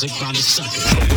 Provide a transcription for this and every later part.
music by the sucker.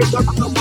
Music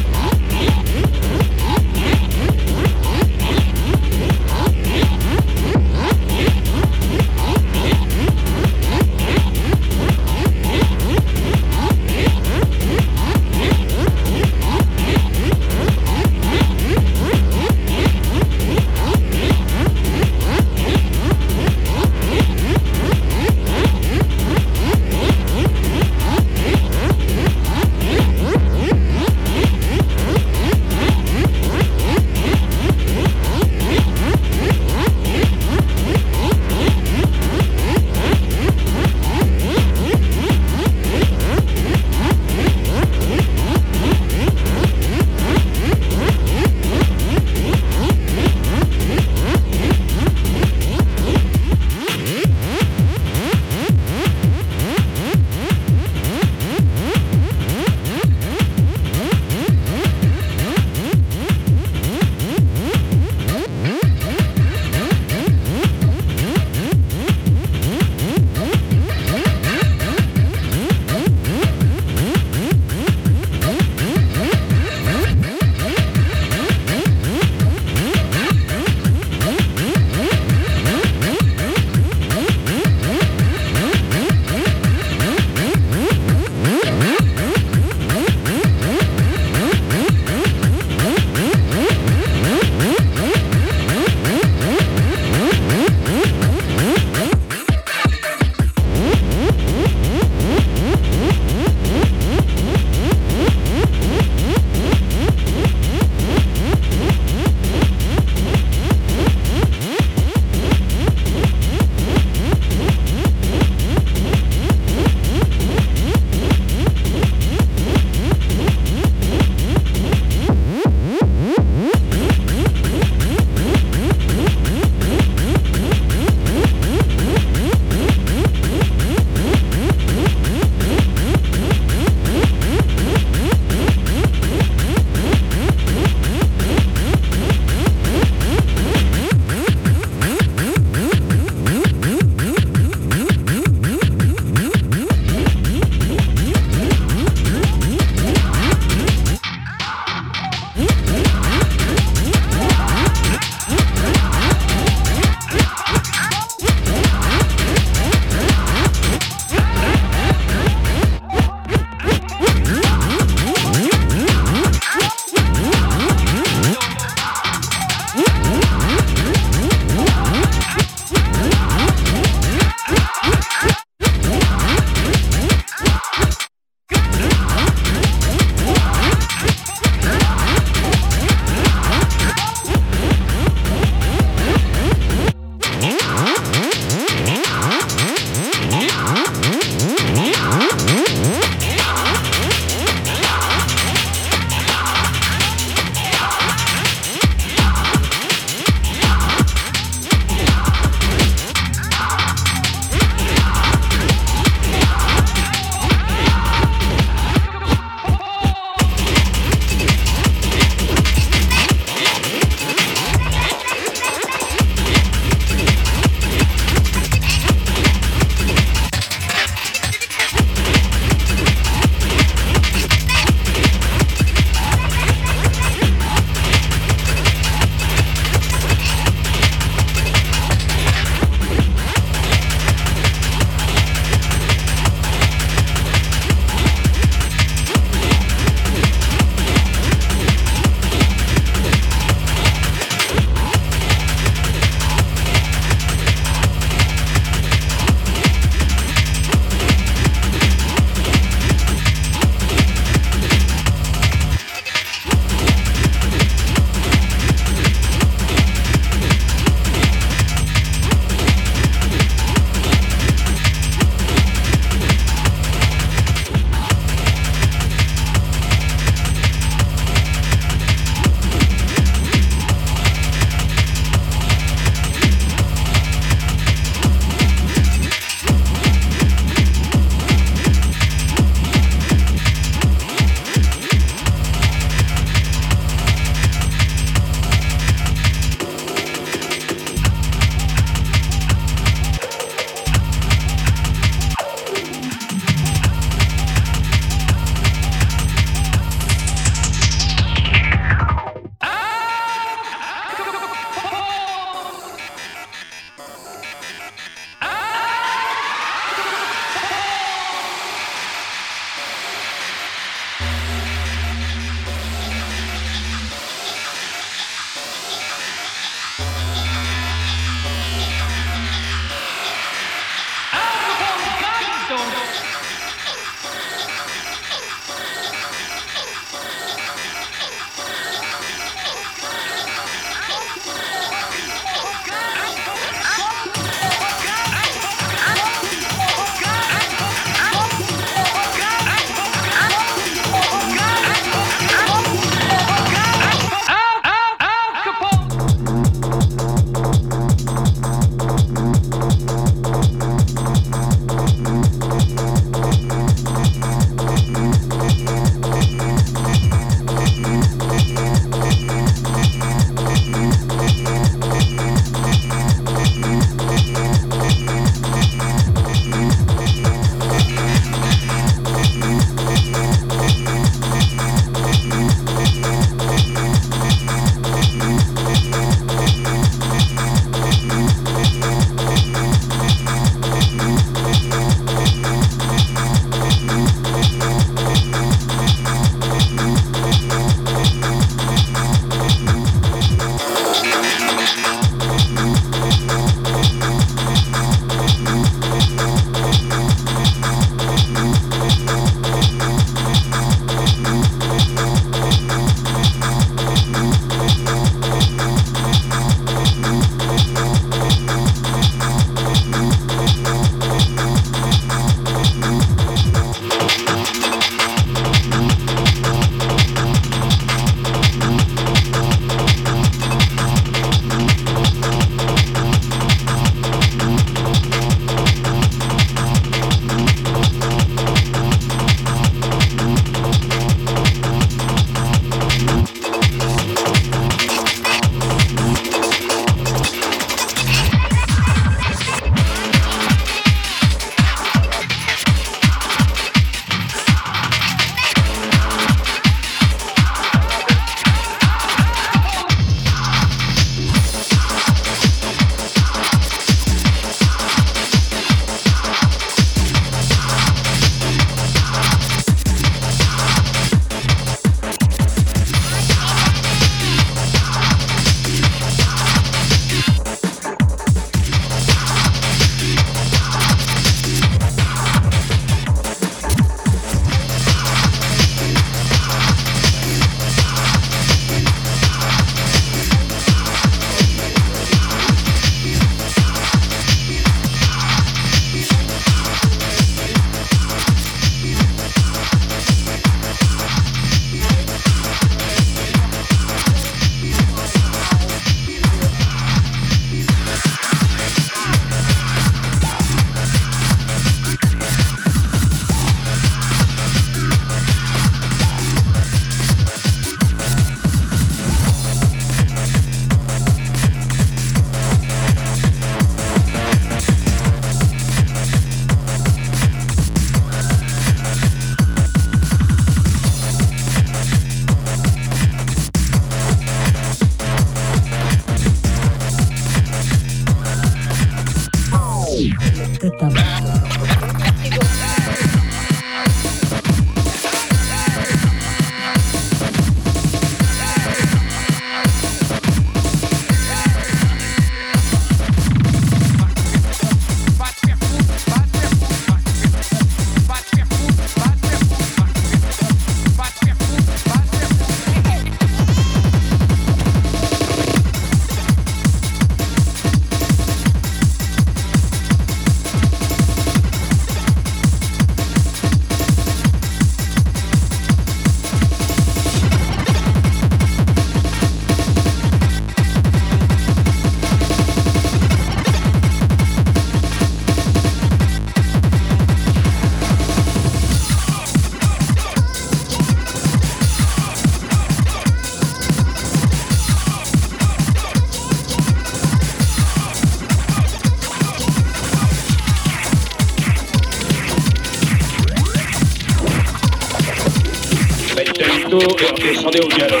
et redescendez au dialogue.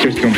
Quelqu'un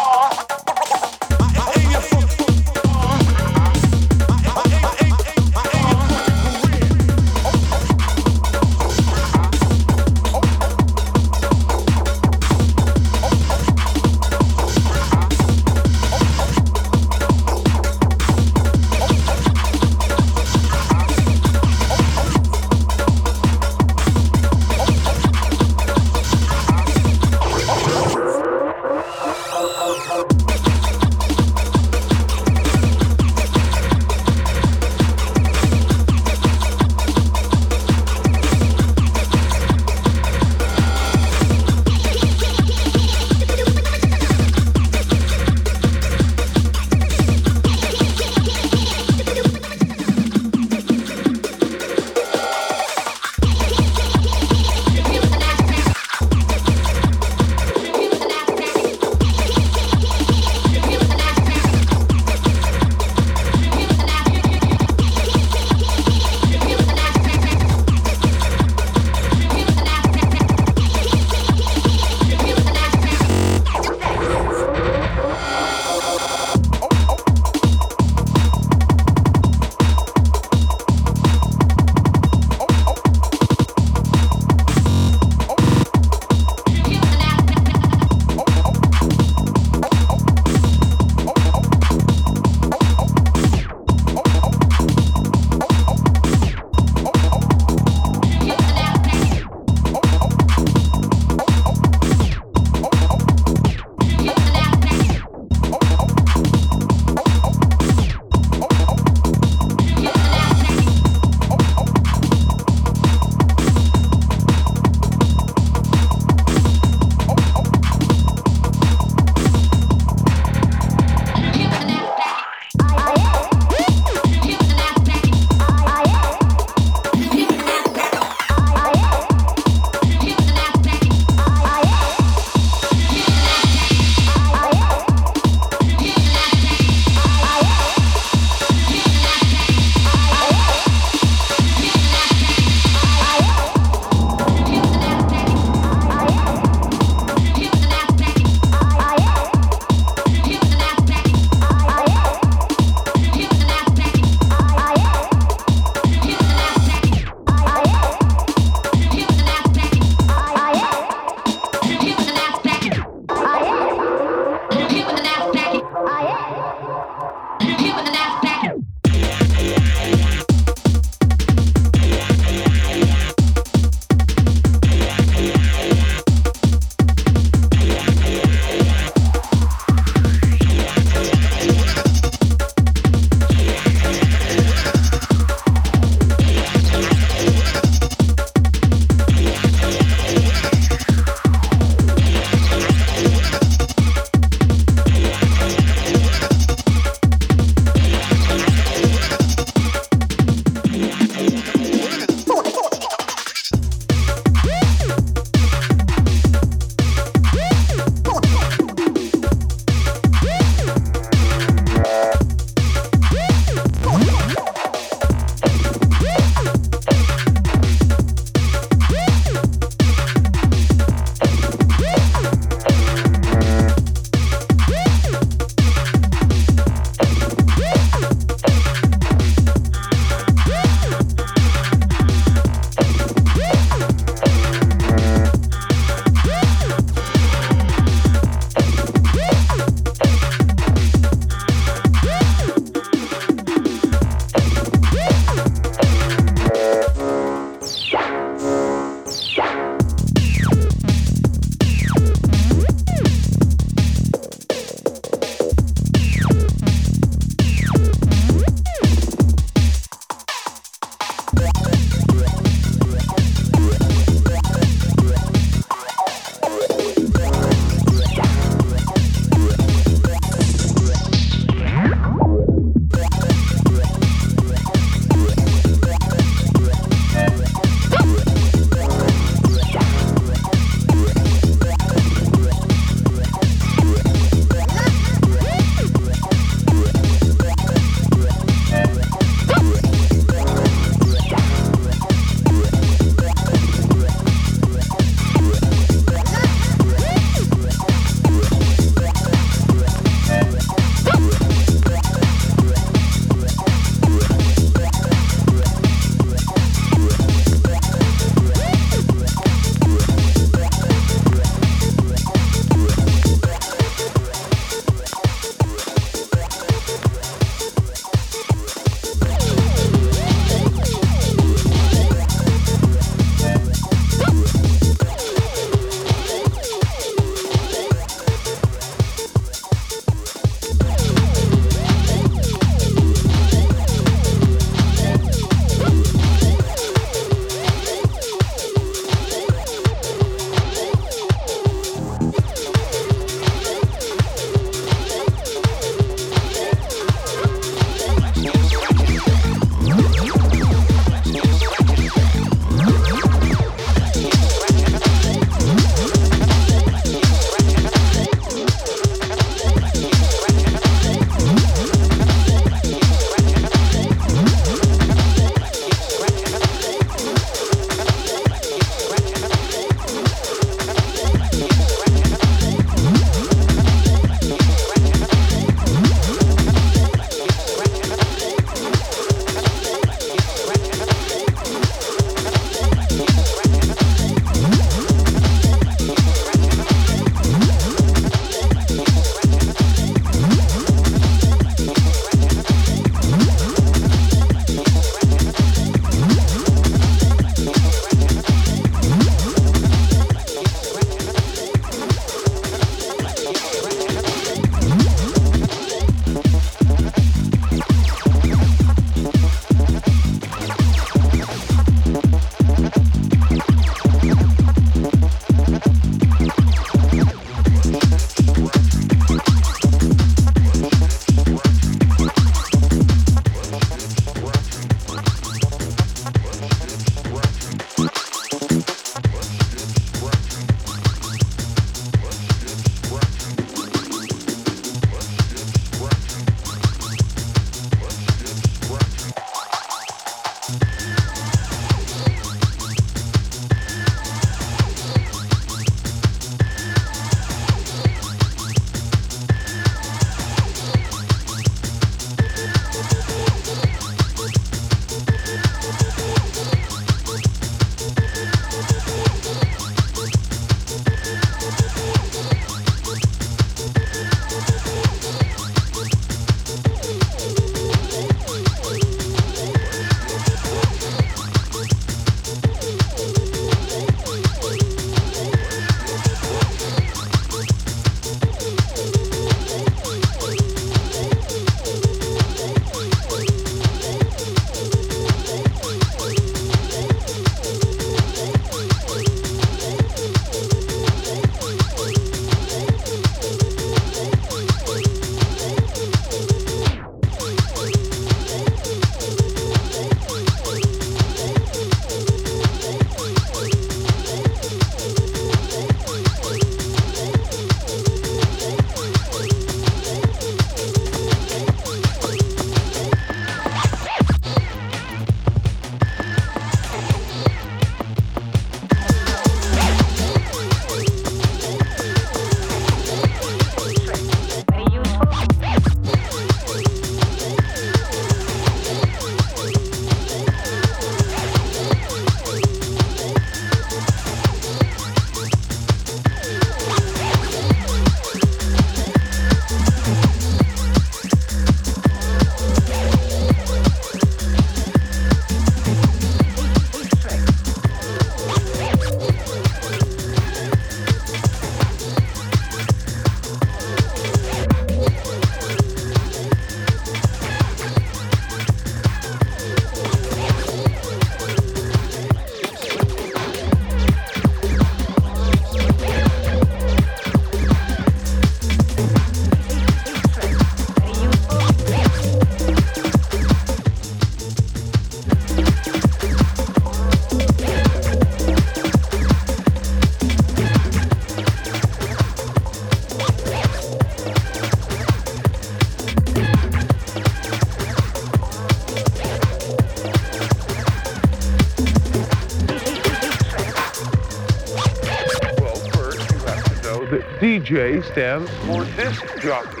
DJ stands for disc jockey,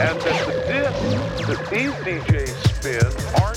and that the discs that these DJs spin aren't